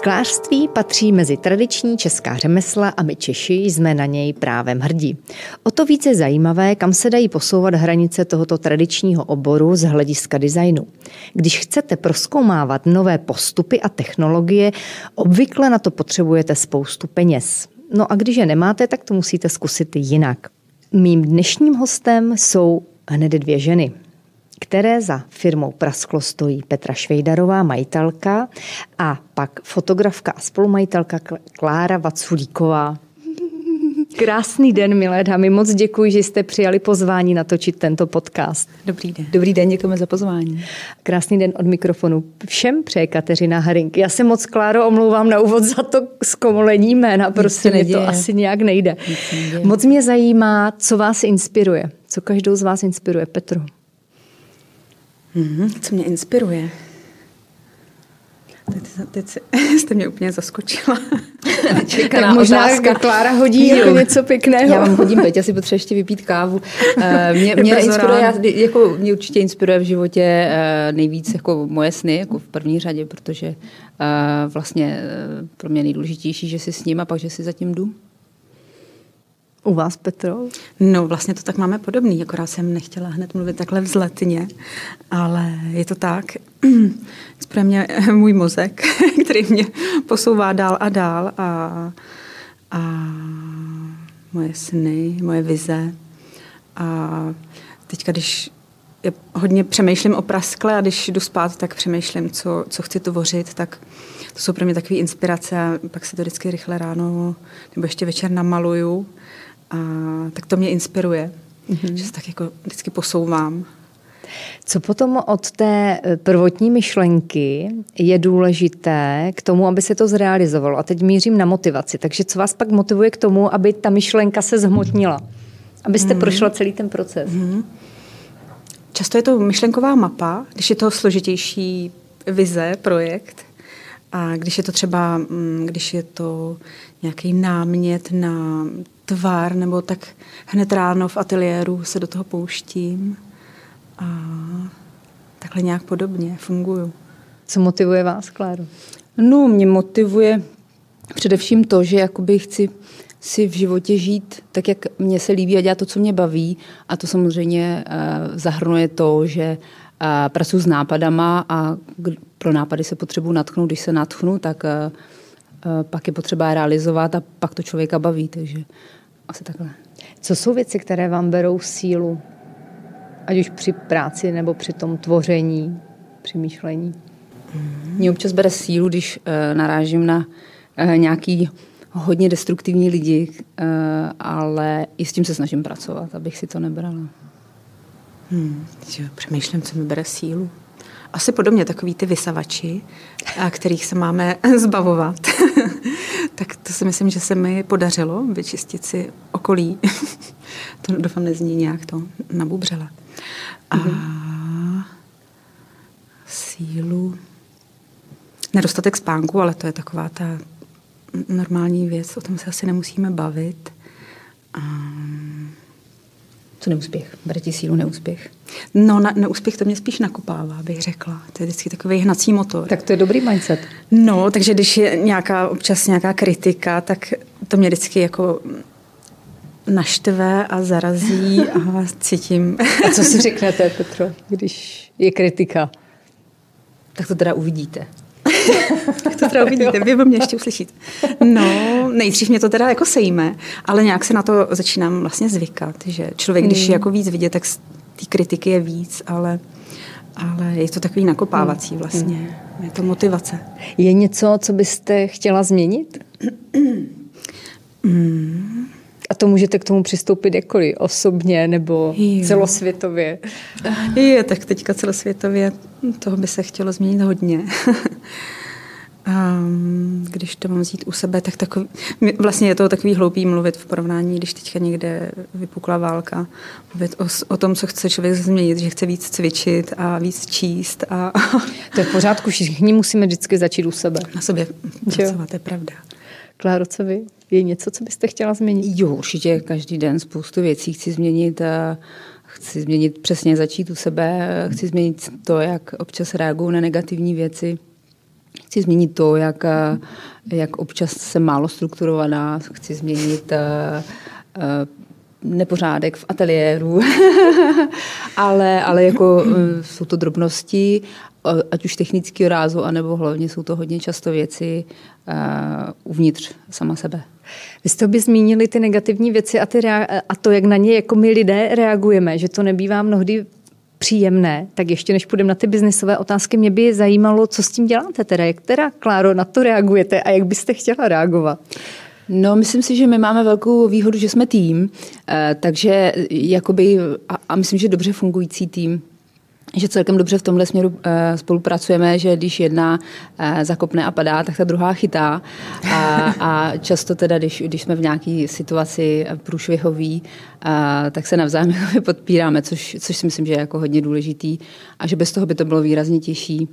Sklářství patří mezi tradiční česká řemesla a my Češi jsme na něj právem hrdí. O to více zajímavé, kam se dají posouvat hranice tohoto tradičního oboru z hlediska designu. Když chcete proskoumávat nové postupy a technologie, obvykle na to potřebujete spoustu peněz. No a když je nemáte, tak to musíte zkusit jinak. Mým dnešním hostem jsou hned dvě ženy které za firmou Prasklo stojí Petra Švejdarová, majitelka, a pak fotografka a spolumajitelka Klára Vaculíková. Krásný den, milé dámy. Moc děkuji, že jste přijali pozvání natočit tento podcast. Dobrý den. Dobrý den, děkujeme za pozvání. Krásný den od mikrofonu. Všem přeje Kateřina Harink. Já se moc, Kláro, omlouvám na úvod za to zkomolení jména. Prostě mě to asi nějak nejde. Moc mě zajímá, co vás inspiruje. Co každou z vás inspiruje, Petru? Mm-hmm. Co mě inspiruje? Teď, teď jste mě úplně zaskočila. Čekaná možná otázka. Klára hodí jako něco pěkného. Já vám hodím, teď asi potřebuje ještě vypít kávu. Eh, mě, mě, inspiruje, já, jako, mě určitě inspiruje v životě eh, nejvíc jako moje sny, jako v první řadě, protože eh, vlastně pro mě nejdůležitější, že si s ním a pak, že si zatím jdu. U vás, Petro? No, vlastně to tak máme podobný, akorát jsem nechtěla hned mluvit takhle vzletně, ale je to tak. Pro mě můj mozek, který mě posouvá dál a dál a, a moje sny, moje vize. A teďka, když já hodně přemýšlím o praskle a když jdu spát, tak přemýšlím, co, co chci tvořit, tak to jsou pro mě takové inspirace a pak si to vždycky rychle ráno nebo ještě večer namaluju a tak to mě inspiruje, mm-hmm. že se tak jako vždycky posouvám. Co potom od té eh, prvotní myšlenky je důležité k tomu, aby se to zrealizovalo? A teď mířím na motivaci. Takže co vás pak motivuje k tomu, aby ta myšlenka se zhmotnila? Abyste mm-hmm. prošla celý ten proces? Mm-hmm. Často je to myšlenková mapa, když je to složitější vize, projekt. A když je to třeba, mm, když je to nějaký námět na tvár, nebo tak hned ráno v ateliéru se do toho pouštím a takhle nějak podobně funguju. Co motivuje vás, Kláro? No, mě motivuje především to, že jakoby chci si v životě žít tak, jak mně se líbí a dělat to, co mě baví. A to samozřejmě uh, zahrnuje to, že uh, pracuji s nápadama a pro nápady se potřebuji natchnout. Když se natchnu, tak uh, uh, pak je potřeba realizovat a pak to člověka baví. Takže asi takhle. Co jsou věci, které vám berou sílu? Ať už při práci nebo při tom tvoření, při myšlení? Mě občas bere sílu, když uh, narážím na uh, nějaký hodně destruktivní lidi, uh, ale i s tím se snažím pracovat, abych si to nebrala. Hmm, přemýšlím, co mi bere sílu. Asi podobně takový ty vysavači, a kterých se máme zbavovat. tak to si myslím, že se mi podařilo vyčistit si okolí. to doufám nezní nějak to nabubřele. A mm-hmm. sílu. Nedostatek spánku, ale to je taková ta normální věc, o tom se asi nemusíme bavit. Um, co neúspěch? Bere ti sílu neúspěch? No, na, neúspěch to mě spíš nakopává, bych řekla. To je vždycky takový hnací motor. Tak to je dobrý mindset. No, takže když je nějaká, občas nějaká kritika, tak to mě vždycky jako naštve a zarazí a cítím. A co si řeknete, Petro, když je kritika? Tak to teda uvidíte. to teda uvidíte, vy mě ještě uslyšíte. No, nejdřív mě to teda jako sejme, ale nějak se na to začínám vlastně zvykat, že člověk, když je hmm. jako víc vidět, tak té kritiky je víc, ale, ale je to takový nakopávací hmm. vlastně. Hmm. Je to motivace. Je něco, co byste chtěla změnit? A to můžete k tomu přistoupit jakkoliv, osobně nebo jo. celosvětově. Je, tak teďka celosvětově toho by se chtělo změnit hodně. Um, když to mám vzít u sebe, tak takový, vlastně je to takový hloupý mluvit v porovnání, když teďka někde vypukla válka, mluvit o, o tom, co chce člověk změnit, že chce víc cvičit a víc číst. A... To je v pořádku, všichni musíme vždycky začít u sebe. Na sobě pracovat, to je pravda. Kláro, co vy? Je něco, co byste chtěla změnit? Jo, určitě každý den spoustu věcí chci změnit a chci změnit přesně začít u sebe, chci změnit to, jak občas reaguju na negativní věci chci změnit to, jak, jak občas jsem málo strukturovaná, chci změnit nepořádek v ateliéru, ale, ale jako jsou to drobnosti, ať už technického rázu, anebo hlavně jsou to hodně často věci uh, uvnitř sama sebe. Vy jste by zmínili ty negativní věci a, ty rea- a to, jak na ně jako my lidé reagujeme, že to nebývá mnohdy příjemné, tak ještě než půjdeme na ty biznisové otázky, mě by zajímalo, co s tím děláte teda, jak teda, Kláro, na to reagujete a jak byste chtěla reagovat? No, myslím si, že my máme velkou výhodu, že jsme tým, eh, takže jakoby, a, a myslím, že dobře fungující tým, že celkem dobře v tomhle směru uh, spolupracujeme, že když jedna uh, zakopne a padá, tak ta druhá chytá. A, a často teda, když, když jsme v nějaké situaci průšvihový, uh, tak se navzájem podpíráme, což, což si myslím, že je jako hodně důležitý a že bez toho by to bylo výrazně těžší.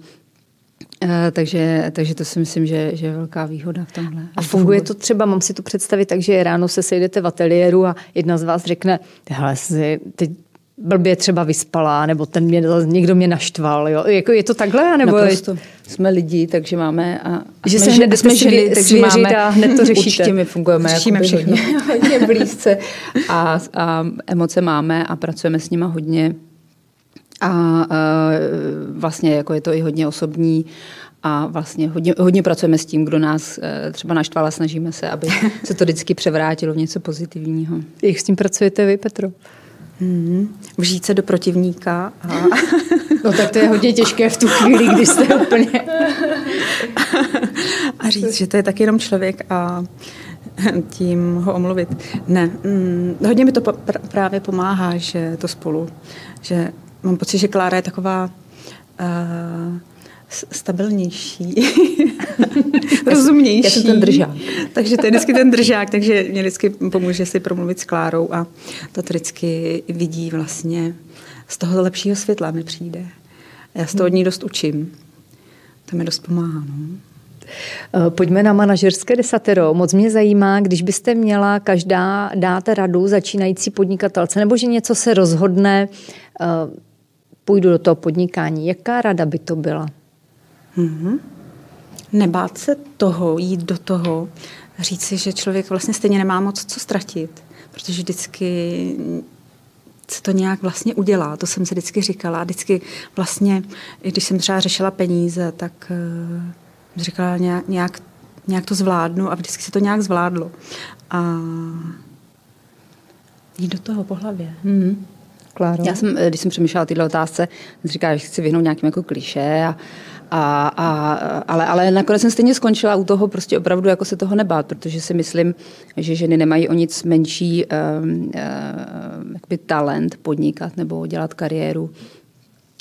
Takže, takže to si myslím, že, že je velká výhoda v tomhle. A funguje to třeba, mám si to představit tak, že ráno se sejdete v ateliéru a jedna z vás řekne, hele, teď blbě třeba vyspala, nebo ten mě, někdo mě naštval. Jo? Jako je to takhle? Nebo Naprosto. Jsme lidi, takže máme... A, a že jsme, se hned jsme ženy, takže máme... A hned to řešíte. Určitě my fungujeme Řešíme jako všechno. Hodně, hodně blízce. A, a emoce máme a pracujeme s nima hodně. A, a vlastně jako je to i hodně osobní a vlastně hodně, hodně pracujeme s tím, kdo nás e, třeba naštval a snažíme se, aby se to vždycky převrátilo v něco pozitivního. Jak s tím pracujete vy, Petro? Hmm. Vžít se do protivníka. A... No tak to je hodně těžké v tu chvíli, kdy jste úplně... a říct, že to je taky jenom člověk a tím ho omluvit. Ne, mm, hodně mi to právě pomáhá, že to spolu, že mám pocit, že Klára je taková uh, stabilnější, rozumnější. Já jsem ten držák. takže to je vždycky ten držák, takže mě vždycky pomůže si promluvit s Klárou a to vždycky vidí vlastně z toho lepšího světla mi přijde. Já z toho od ní dost učím. To mi dost pomáhá. No. Eh, pojďme na manažerské desatero. Moc mě zajímá, když byste měla každá dát radu začínající podnikatelce, nebo že něco se rozhodne, eh, půjdu do toho podnikání. Jaká rada by to byla? Mm-hmm. Nebát se toho, jít do toho, říct si, že člověk vlastně stejně nemá moc co ztratit, protože vždycky se to nějak vlastně udělá. To jsem si vždycky říkala. Vždycky vlastně, když jsem třeba řešila peníze, tak uh, říkala nějak, nějak, nějak to zvládnu a vždycky se to nějak zvládlo. A jít do toho po hlavě. Mm-hmm. Kláro? Já jsem, když jsem přemýšlela o této otázce, jsem říkala, že chci vyhnout nějakým jako kliše a a, a, ale, ale nakonec jsem stejně skončila u toho prostě opravdu jako se toho nebát, protože si myslím, že ženy nemají o nic menší um, um, talent podnikat nebo dělat kariéru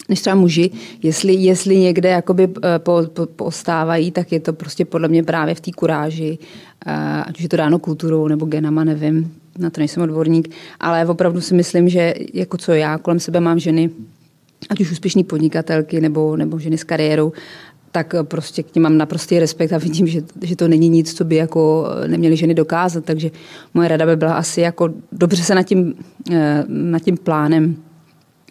než třeba muži. Jestli, jestli někde jakoby eh, po, po, postávají, tak je to prostě podle mě právě v té kuráži, uh, ať už je to dáno kulturou nebo genama, nevím, na to nejsem odborník, ale opravdu si myslím, že jako co já kolem sebe mám ženy, ať už úspěšní podnikatelky nebo, nebo ženy s kariérou, tak prostě k tím mám naprostý respekt a vidím, že, že to není nic, co by jako neměly ženy dokázat. Takže moje rada by byla asi jako dobře se nad tím, eh, nad tím plánem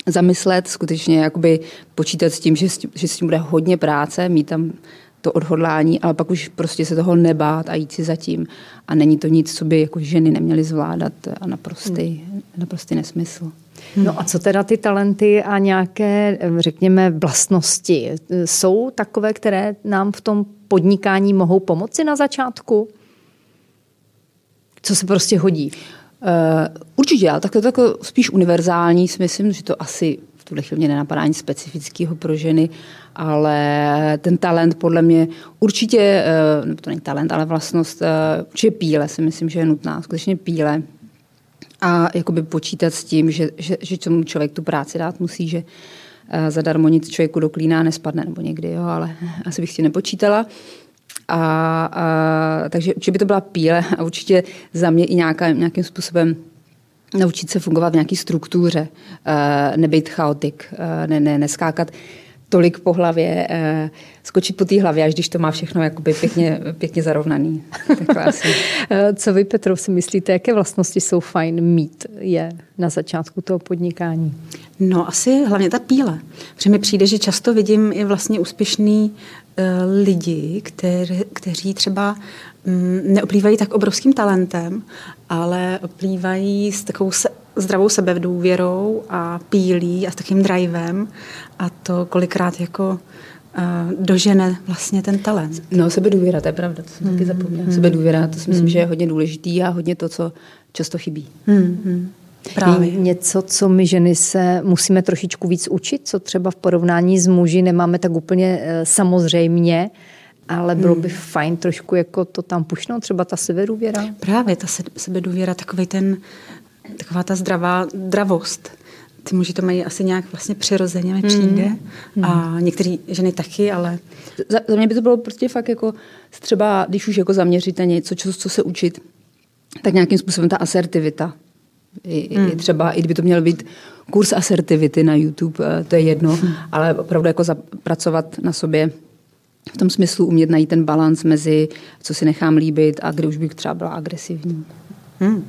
zamyslet, skutečně jakoby počítat s tím, že, že s tím bude hodně práce, mít tam to odhodlání, ale pak už prostě se toho nebát a jít si zatím. A není to nic, co by jako ženy neměly zvládat a naprostý, hmm. naprostý nesmysl. No a co teda ty talenty a nějaké, řekněme, vlastnosti? Jsou takové, které nám v tom podnikání mohou pomoci na začátku? Co se prostě hodí? Uh, určitě, ale tak to jako spíš univerzální, si myslím, že to asi v tuhle chvíli mě nenapadá nic specifického pro ženy, ale ten talent podle mě určitě, uh, to není talent, ale vlastnost, uh, určitě píle si myslím, že je nutná. Skutečně píle a jakoby počítat s tím, že, že, že tomu člověk tu práci dát musí, že uh, zadarmo nic člověku do klína nespadne, nebo někdy, jo, ale asi bych si nepočítala. A, a, takže určitě by to byla píle a určitě za mě i nějaká, nějakým způsobem naučit se fungovat v nějaké struktuře, uh, nebejt chaotik, uh, ne, ne, neskákat tolik po hlavě, eh, skočit po té hlavě, až když to má všechno jakoby pěkně, pěkně zarovnaný. asi. Eh, co vy, Petro, si myslíte, jaké vlastnosti jsou fajn mít je na začátku toho podnikání? No asi hlavně ta píle. Protože mi přijde, že často vidím i vlastně úspěšný uh, lidi, kteři, kteří třeba um, neoplývají tak obrovským talentem, ale oplývají s takovou se, zdravou sebedůvěrou a pílí a s takým drivem a to kolikrát jako uh, dožene vlastně ten talent. No, sebedůvěra, to je pravda, to jsem mm. taky zapomněla. Mm. Sebedůvěra, to si myslím, mm. že je hodně důležitý a hodně to, co často chybí. Mm. Právě. Něco, co my ženy se musíme trošičku víc učit, co třeba v porovnání s muži nemáme tak úplně eh, samozřejmě, ale bylo hmm. by fajn trošku jako to tam pušnout, třeba ta sebedůvěra. Právě ta sebedůvěra, takový ten, taková ta zdravá dravost. Ty muži to mají asi nějak vlastně přirozeně, mi přijde. Hmm. A některé ženy taky, ale... Za, za mě by to bylo prostě fakt jako třeba, když už jako zaměříte něco, co, co se učit, tak nějakým způsobem ta asertivita. I, hmm. i třeba, i kdyby to měl být kurz asertivity na YouTube, eh, to je jedno, hmm. ale opravdu jako zapracovat na sobě v tom smyslu umět najít ten balans mezi, co si nechám líbit a kde už bych třeba byla agresivní. Hmm.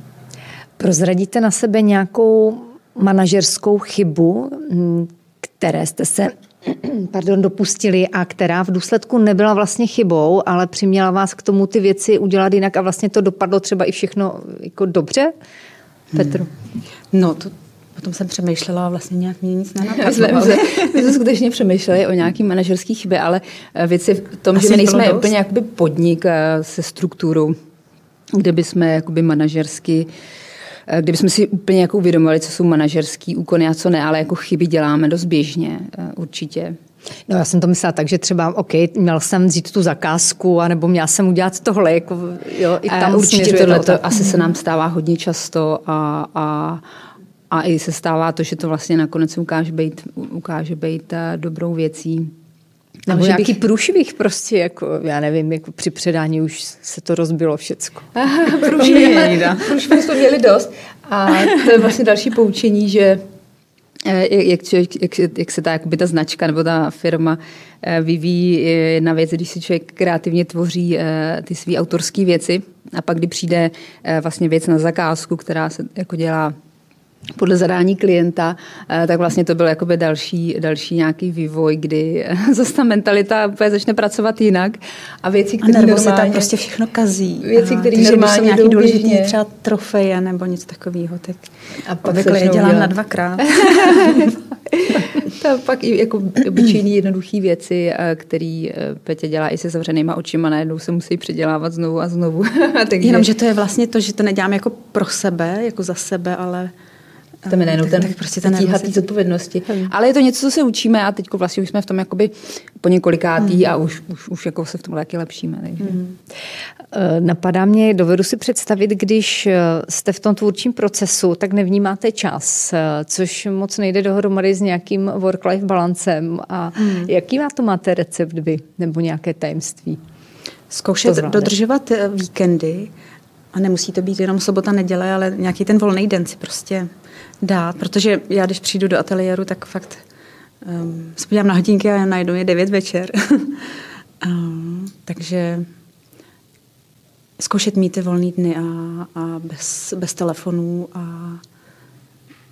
Prozradíte na sebe nějakou manažerskou chybu, hm, které jste se pardon, dopustili a která v důsledku nebyla vlastně chybou, ale přiměla vás k tomu ty věci udělat jinak a vlastně to dopadlo třeba i všechno jako dobře? Petru? Hmm. No, to, potom jsem přemýšlela a vlastně nějak mě nic nenapadlo. My jsme skutečně přemýšleli o nějaký manažerský chybě, ale eh, věc je v tom, Asi že my nejsme úplně jakoby podnik eh, se strukturou, kde bychom jakoby manažersky eh, kdybychom si úplně jako uvědomili, co jsou manažerský úkony a co ne, ale jako chyby děláme dost běžně, určitě. No já jsem to myslela tak, že třeba, OK, měl jsem vzít tu zakázku, anebo měl jsem udělat tohle, jako, jo, i tam určitě tohle to asi se nám stává hodně často a, a, a i se stává to, že to vlastně nakonec ukáže být, ukáže být eh, dobrou věcí. Nebo nějaký bych... průšvih prostě, jako, já nevím, jako při předání už se to rozbilo všecko. průšvih jsme měli dost. A to je vlastně další poučení, že Eh, jak, člověk, jak, jak se ta, jakoby ta značka nebo ta firma eh, vyvíjí jedna věc, když si člověk kreativně tvoří eh, ty své autorské věci a pak, kdy přijde vlastně věc na zakázku, která se jako dělá podle zadání klienta, eh, tak vlastně to byl jakoby další, další nějaký vývoj, kdy zase ta mentalita úplně začne pracovat jinak a věci, které normálně... prostě všechno kazí. Věci, které normálně jsou nějaký důležitý, třeba trofeje nebo něco takového, tak a pak obvykle je dělám na dvakrát. to pak i jako obyčejný jednoduché věci, eh, které eh, Petě dělá i se zavřenýma očima, najednou se musí předělávat znovu a znovu. Takže... Jenom, že to je vlastně to, že to nedělám jako pro sebe, jako za sebe, ale tam je najednou ten, tak prostě ten tíhat té zodpovědnosti. Hmm. Ale je to něco, co se učíme a teď vlastně už jsme v tom jakoby po několikátý hmm. a už, už, už jako se v tom taky lepšíme. Takže. Hmm. Eh, napadá mě, dovedu si představit, když eh, jste v tom tvůrčím procesu, tak nevnímáte čas, eh, což moc nejde dohromady s nějakým work-life balancem. A hmm. jaký má to máte recept vy, nebo nějaké tajemství? Zkoušet dodržovat víkendy, a nemusí to být jenom sobota, neděle, ale nějaký ten volný den si prostě dát, protože já, když přijdu do ateliéru, tak fakt um, se podívám na hodinky a najednou je 9 večer. um, takže zkoušet mít ty volné dny a, a bez, bez telefonů a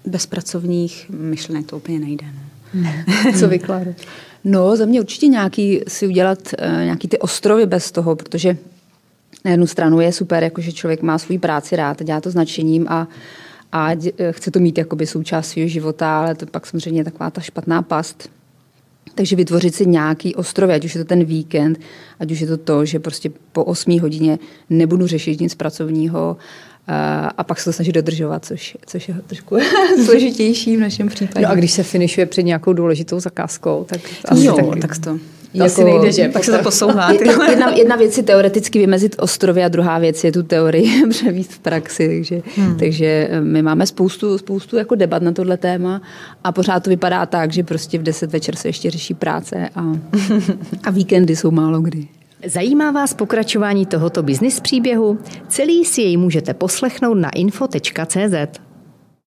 bez pracovních myšlenek to úplně nejde. No. Co vykládat? No, za mě určitě nějaký si udělat uh, nějaký ty ostrovy bez toho, protože na jednu stranu je super, jakože člověk má svůj práci rád, dělá to značením a a chce to mít jakoby součást svého života, ale to pak samozřejmě je taková ta špatná past. Takže vytvořit si nějaký ostrov, ať už je to ten víkend, ať už je to to, že prostě po 8 hodině nebudu řešit nic pracovního a pak se to snažit dodržovat, což, což je trošku složitější v našem případě. No a když se finišuje před nějakou důležitou zakázkou, tak asi jo, taky. tak to jako, asi nejde, že? Tak se to posouvá. Jedna, jedna věc je teoreticky vymezit ostrovy a druhá věc je tu teorii převíst v praxi. Takže, hmm. takže eh, my máme spoustu, spoustu jako debat na tohle téma a pořád to vypadá tak, že prostě v 10 večer se ještě řeší práce a, a víkendy jsou málo kdy. Zajímá vás pokračování tohoto biznis příběhu? Celý si jej můžete poslechnout na info.cz.